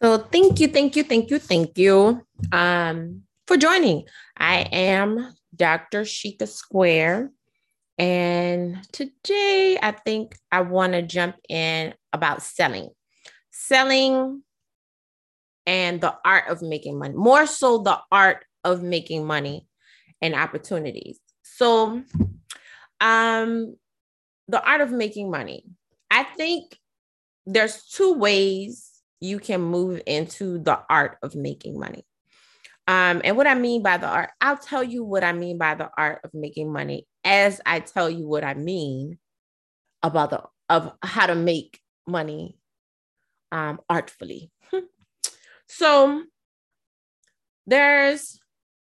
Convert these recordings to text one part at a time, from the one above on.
So thank you, thank you, thank you, thank you um, for joining. I am Dr. Sheikah Square. And today I think I want to jump in about selling. Selling and the art of making money, more so the art of making money and opportunities. So um the art of making money. I think there's two ways you can move into the art of making money. Um, and what I mean by the art, I'll tell you what I mean by the art of making money as I tell you what I mean about the of how to make money um, artfully. so there's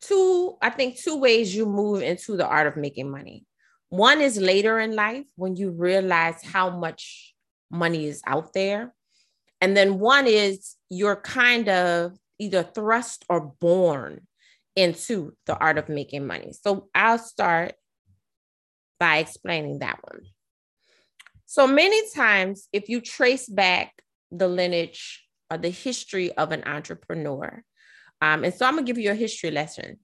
two, I think, two ways you move into the art of making money. One is later in life when you realize how much money is out there and then one is you're kind of either thrust or born into the art of making money. So I'll start by explaining that one. So many times, if you trace back the lineage or the history of an entrepreneur, um, and so I'm gonna give you a history lesson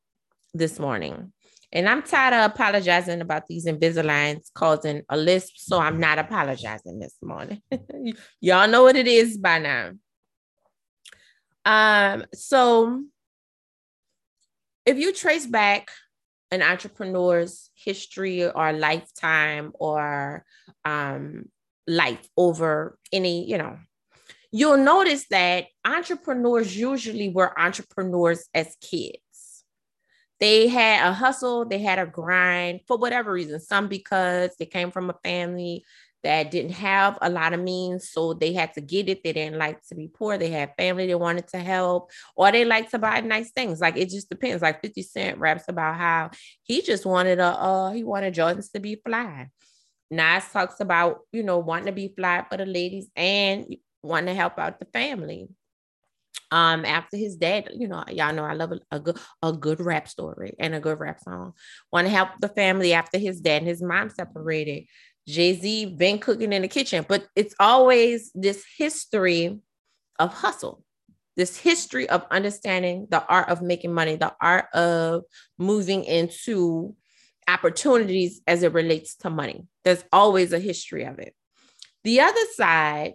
this morning. And I'm tired of apologizing about these Invisaligns causing a lisp, so I'm not apologizing this morning. Y'all know what it is by now. Um, so if you trace back an entrepreneur's history or lifetime or um, life over any, you know, you'll notice that entrepreneurs usually were entrepreneurs as kids they had a hustle, they had a grind for whatever reason. Some because they came from a family that didn't have a lot of means, so they had to get it. They didn't like to be poor. They had family they wanted to help, or they like to buy nice things. Like it just depends. Like 50 Cent raps about how he just wanted a uh he wanted Jordans to be fly. Nas talks about, you know, wanting to be fly for the ladies and wanting to help out the family um after his dad you know y'all know i love a, a, good a good rap story and a good rap song. Want to help the family after his dad and his mom separated. Jay-z been cooking in the kitchen but it's always this history of hustle this history of understanding the art of making money the art of moving into opportunities as it relates to money. There's always a history of it. The other side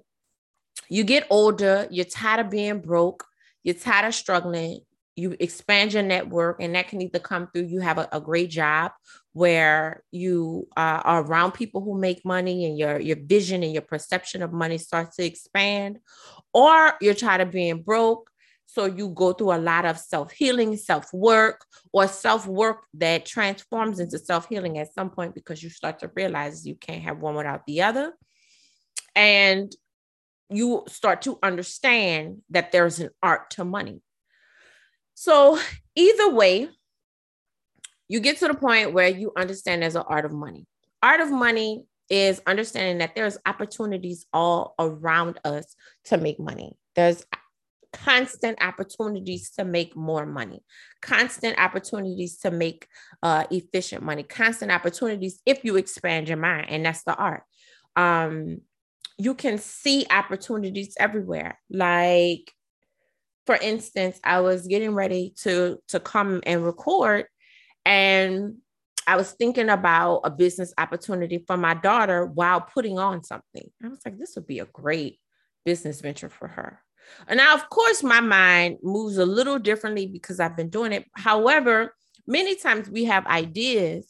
you get older, you're tired of being broke, you're tired of struggling, you expand your network, and that can either come through you have a, a great job where you uh, are around people who make money and your, your vision and your perception of money starts to expand, or you're tired of being broke. So you go through a lot of self healing, self work, or self work that transforms into self healing at some point because you start to realize you can't have one without the other. And you start to understand that there's an art to money. So, either way, you get to the point where you understand there's an art of money. Art of money is understanding that there's opportunities all around us to make money. There's constant opportunities to make more money, constant opportunities to make uh, efficient money, constant opportunities if you expand your mind, and that's the art. Um, you can see opportunities everywhere. Like, for instance, I was getting ready to to come and record, and I was thinking about a business opportunity for my daughter while putting on something. I was like, this would be a great business venture for her. And now, of course, my mind moves a little differently because I've been doing it. However, many times we have ideas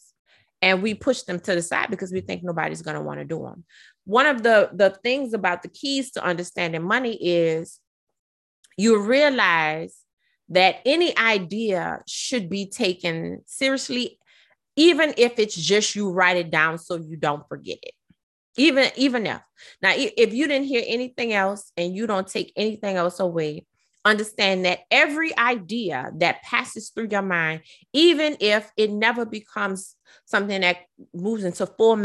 and we push them to the side because we think nobody's going to want to do them one of the the things about the keys to understanding money is you realize that any idea should be taken seriously even if it's just you write it down so you don't forget it. Even even if. Now if you didn't hear anything else and you don't take anything else away understand that every idea that passes through your mind even if it never becomes something that moves into full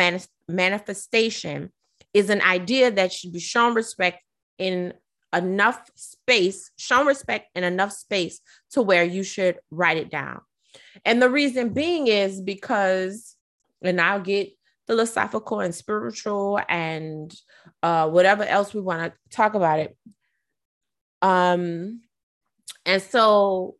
manifestation is an idea that should be shown respect in enough space, shown respect in enough space to where you should write it down. And the reason being is because, and I'll get philosophical and spiritual and uh, whatever else we want to talk about it. Um, and so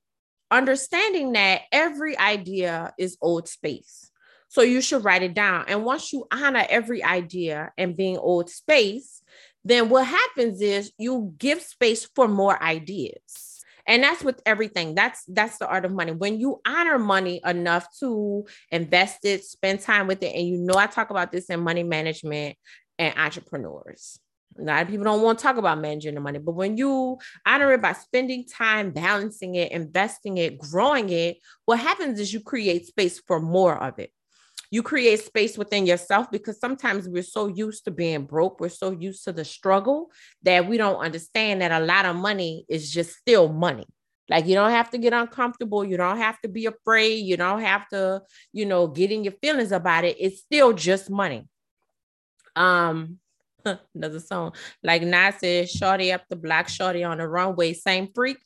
understanding that every idea is old space. So you should write it down. And once you honor every idea and being old space, then what happens is you give space for more ideas and that's with everything that's that's the art of money when you honor money enough to invest it spend time with it and you know i talk about this in money management and entrepreneurs a lot of people don't want to talk about managing the money, but when you honor it by spending time balancing it, investing it, growing it, what happens is you create space for more of it you create space within yourself because sometimes we're so used to being broke, we're so used to the struggle that we don't understand that a lot of money is just still money. Like you don't have to get uncomfortable, you don't have to be afraid, you don't have to, you know, get in your feelings about it. It's still just money. Um another song like Nas Shorty up the block, Shorty on the runway, same freak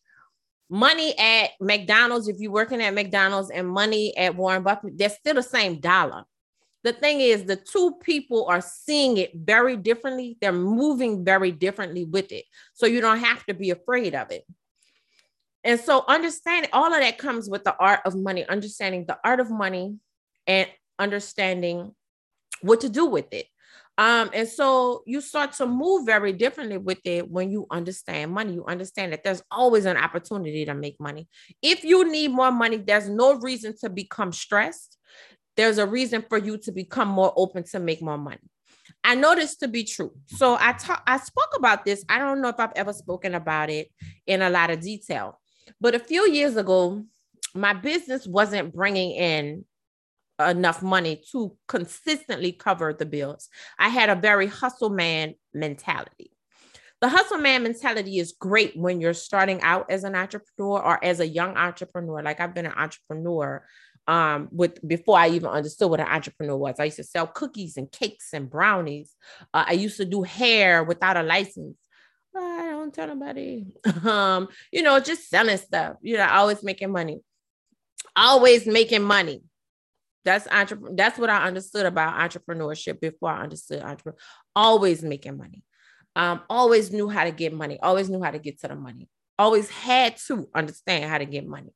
money at McDonald's, if you're working at McDonald's and money at Warren Buffett, they're still the same dollar. The thing is, the two people are seeing it very differently. They're moving very differently with it. So you don't have to be afraid of it. And so, understanding all of that comes with the art of money, understanding the art of money and understanding what to do with it. Um, and so you start to move very differently with it when you understand money. You understand that there's always an opportunity to make money. If you need more money, there's no reason to become stressed. There's a reason for you to become more open to make more money. I know this to be true. So I talk, I spoke about this. I don't know if I've ever spoken about it in a lot of detail, but a few years ago, my business wasn't bringing in enough money to consistently cover the bills. I had a very hustle man mentality. The hustle man mentality is great when you're starting out as an entrepreneur or as a young entrepreneur. Like I've been an entrepreneur um with before I even understood what an entrepreneur was. I used to sell cookies and cakes and brownies. Uh, I used to do hair without a license. I don't tell nobody. um, you know, just selling stuff. You know, always making money. Always making money. That's entrepreneur. That's what I understood about entrepreneurship before I understood entrepreneur. Always making money. Um, always knew how to get money. Always knew how to get to the money. Always had to understand how to get money.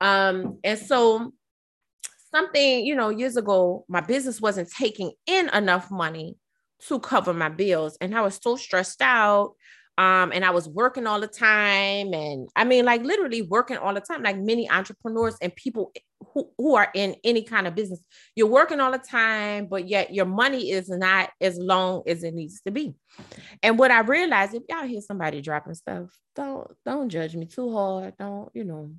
Um, and so something, you know, years ago, my business wasn't taking in enough money to cover my bills. And I was so stressed out. Um, and I was working all the time. And I mean, like literally working all the time, like many entrepreneurs and people who, who are in any kind of business. You're working all the time, but yet your money is not as long as it needs to be. And what I realized, if y'all hear somebody dropping stuff, don't don't judge me too hard. Don't, you know,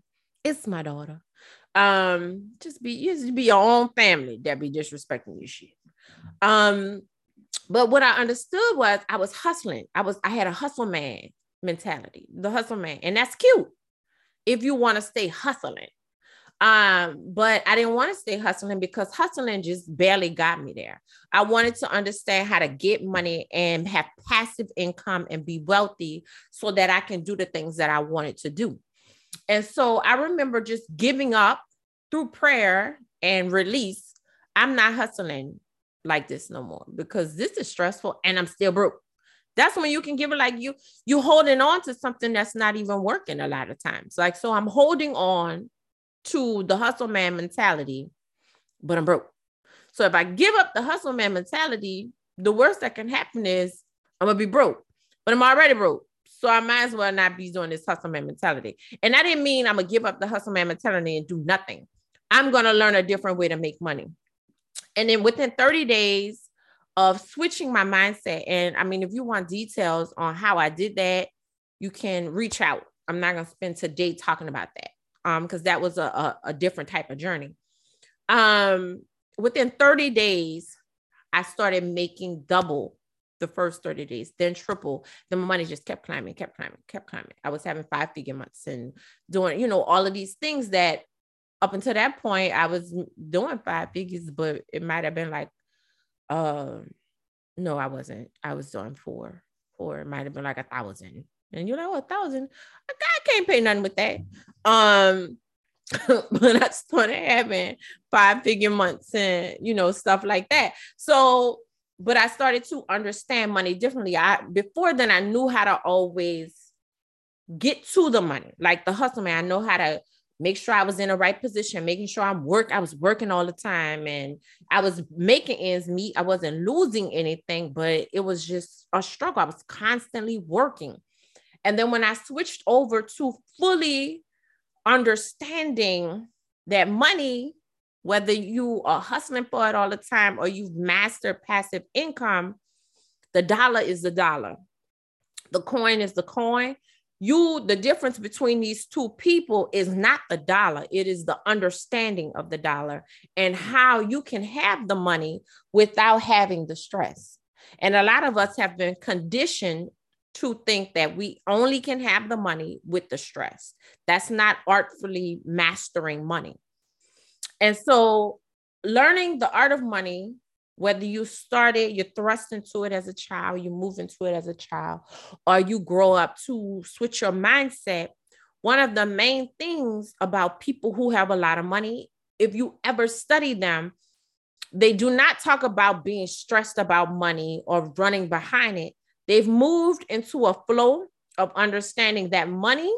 it's my daughter. Um, just be just be your own family that be disrespecting your shit. Um, but what I understood was I was hustling. I was I had a hustle man mentality, the hustle man, and that's cute if you want to stay hustling. Um, but I didn't want to stay hustling because hustling just barely got me there. I wanted to understand how to get money and have passive income and be wealthy so that I can do the things that I wanted to do. And so I remember just giving up through prayer and release. I'm not hustling like this no more because this is stressful and I'm still broke. That's when you can give it like you you holding on to something that's not even working a lot of times. Like so I'm holding on to the hustle man mentality, but I'm broke. So if I give up the hustle man mentality, the worst that can happen is I'm gonna be broke, but I'm already broke. So I might as well not be doing this hustle man mentality. And I didn't mean I'm gonna give up the hustle man mentality and do nothing. I'm gonna learn a different way to make money. And then within 30 days of switching my mindset, and I mean, if you want details on how I did that, you can reach out. I'm not to spend today talking about that um because that was a, a, a different type of journey. Um, within 30 days, I started making double the first 30 days, then triple. Then my money just kept climbing, kept climbing, kept climbing. I was having five figure months and doing, you know, all of these things that up until that point, I was doing five figures, but it might have been like, uh, no, I wasn't. I was doing four. Four. It might have been like a thousand. And you know, a thousand, a guy can't pay nothing with that. Um, but I started having five figure months and you know, stuff like that. So, but I started to understand money differently. I before then I knew how to always get to the money. Like the hustle man, I know how to make sure I was in the right position, making sure I'm work. I was working all the time and I was making ends meet. I wasn't losing anything, but it was just a struggle. I was constantly working. And then when I switched over to fully understanding that money, whether you are hustling for it all the time or you've mastered passive income, the dollar is the dollar. The coin is the coin. You, the difference between these two people is not the dollar, it is the understanding of the dollar and how you can have the money without having the stress. And a lot of us have been conditioned to think that we only can have the money with the stress. That's not artfully mastering money. And so, learning the art of money, whether you started, you're thrust into it as a child, you move into it as a child, or you grow up to switch your mindset. One of the main things about people who have a lot of money, if you ever study them, they do not talk about being stressed about money or running behind it They've moved into a flow of understanding that money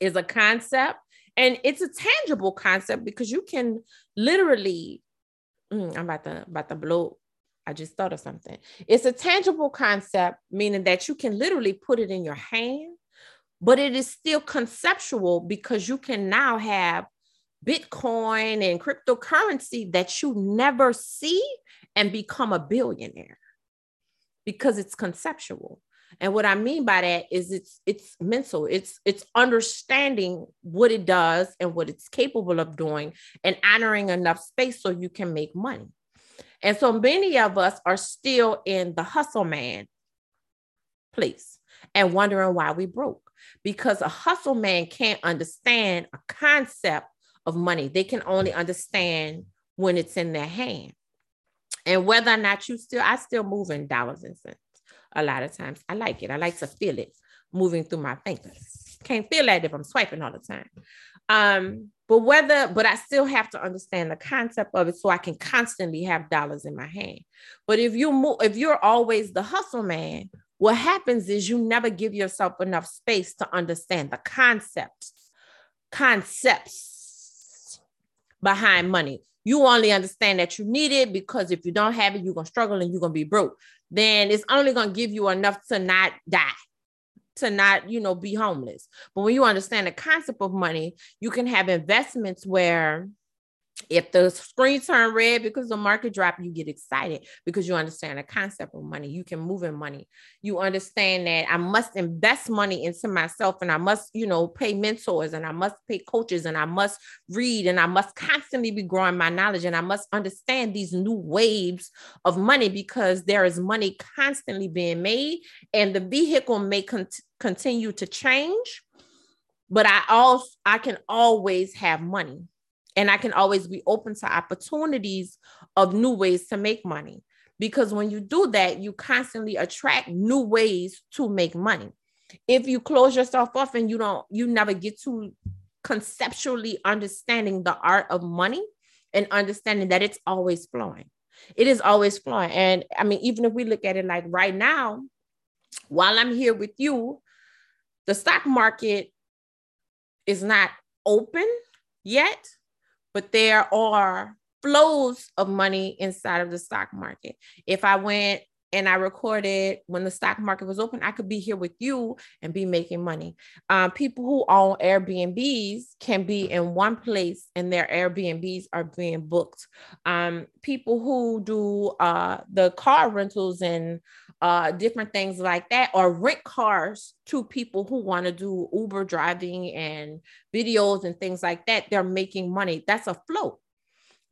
is a concept and it's a tangible concept because you can literally mm, I'm about to about to blow I just thought of something. It's a tangible concept, meaning that you can literally put it in your hand, but it is still conceptual because you can now have Bitcoin and cryptocurrency that you never see and become a billionaire because it's conceptual. And what I mean by that is it's it's mental. It's it's understanding what it does and what it's capable of doing and honoring enough space so you can make money. And so many of us are still in the hustle man place and wondering why we broke because a hustle man can't understand a concept of money. They can only understand when it's in their hand and whether or not you still, I still move in dollars and cents a lot of times. I like it. I like to feel it moving through my fingers. Can't feel that if I'm swiping all the time. Um, but whether, but I still have to understand the concept of it so I can constantly have dollars in my hand. But if you move, if you're always the hustle man, what happens is you never give yourself enough space to understand the concepts, concepts behind money you only understand that you need it because if you don't have it, you're gonna struggle and you're gonna be broke. Then it's only gonna give you enough to not die, to not, you know, be homeless. But when you understand the concept of money, you can have investments where if the screen turn red because the market drop, you get excited because you understand the concept of money. You can move in money. You understand that I must invest money into myself and I must, you know, pay mentors and I must pay coaches and I must read and I must constantly be growing my knowledge and I must understand these new waves of money because there is money constantly being made and the vehicle may con- continue to change. But I also I can always have money and I can always be open to opportunities of new ways to make money. Because when you do that, you constantly attract new ways to make money. If you close yourself off and you don't, you never get to conceptually understanding the art of money and understanding that it's always flowing. It is always flowing. And I mean, even if we look at it like right now, while I'm here with you, the stock market is not open yet, but there are flows of money inside of the stock market. If I went and I recorded when the stock market was open, I could be here with you and be making money. Um, people who own Airbnbs can be in one place and their Airbnbs are being booked. Um, people who do uh, the car rentals and uh, different things like that, or rent cars to people who want to do Uber driving and videos and things like that. They're making money. That's a float.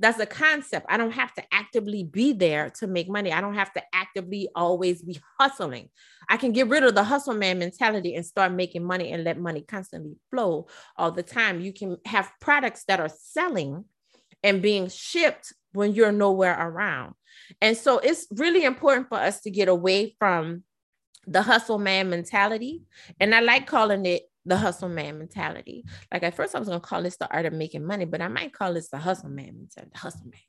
That's a concept. I don't have to actively be there to make money. I don't have to actively always be hustling. I can get rid of the hustle man mentality and start making money and let money constantly flow all the time. You can have products that are selling and being shipped when you're nowhere around. And so it's really important for us to get away from the hustle man mentality. And I like calling it the hustle man mentality. Like at first I was gonna call this the art of making money, but I might call this the hustle man mentality, The hustle man.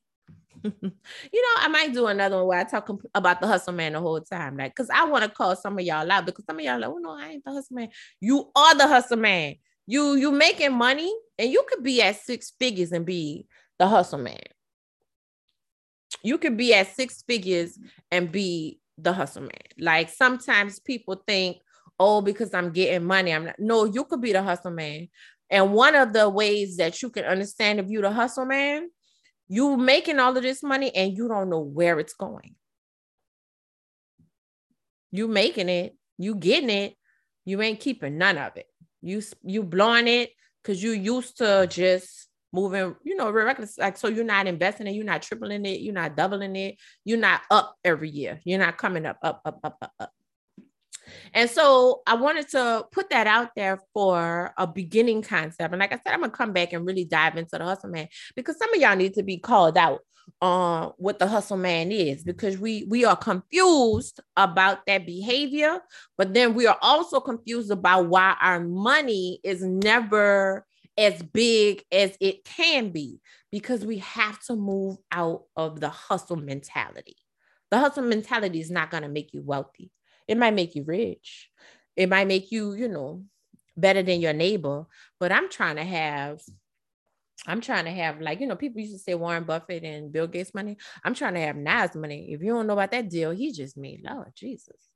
you know, I might do another one where I talk about the hustle man the whole time, like, cause I want to call some of y'all out because some of y'all like, oh no, I ain't the hustle man. You are the hustle man. You you making money, and you could be at six figures and be the hustle man. You could be at six figures and be the hustle man. Like sometimes people think, oh, because I'm getting money, I'm not. No, you could be the hustle man. And one of the ways that you can understand if you're the hustle man you making all of this money and you don't know where it's going. You making it, you getting it, you ain't keeping none of it. You you blowing it because you used to just moving, you know, reckless. Like so, you're not investing it, you're not tripling it, you're not doubling it, you're not up every year. You're not coming up, up, up, up, up, up. And so I wanted to put that out there for a beginning concept. And like I said, I'm gonna come back and really dive into the hustle man because some of y'all need to be called out on what the hustle man is because we we are confused about that behavior, but then we are also confused about why our money is never as big as it can be because we have to move out of the hustle mentality. The hustle mentality is not going to make you wealthy. It might make you rich. It might make you, you know, better than your neighbor. But I'm trying to have, I'm trying to have like, you know, people used to say Warren Buffett and Bill Gates money. I'm trying to have Nas money. If you don't know about that deal, he just made Lord Jesus.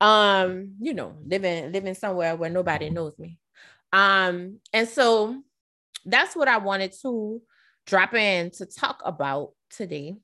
Um, you know, living living somewhere where nobody knows me. Um, and so that's what I wanted to drop in to talk about today.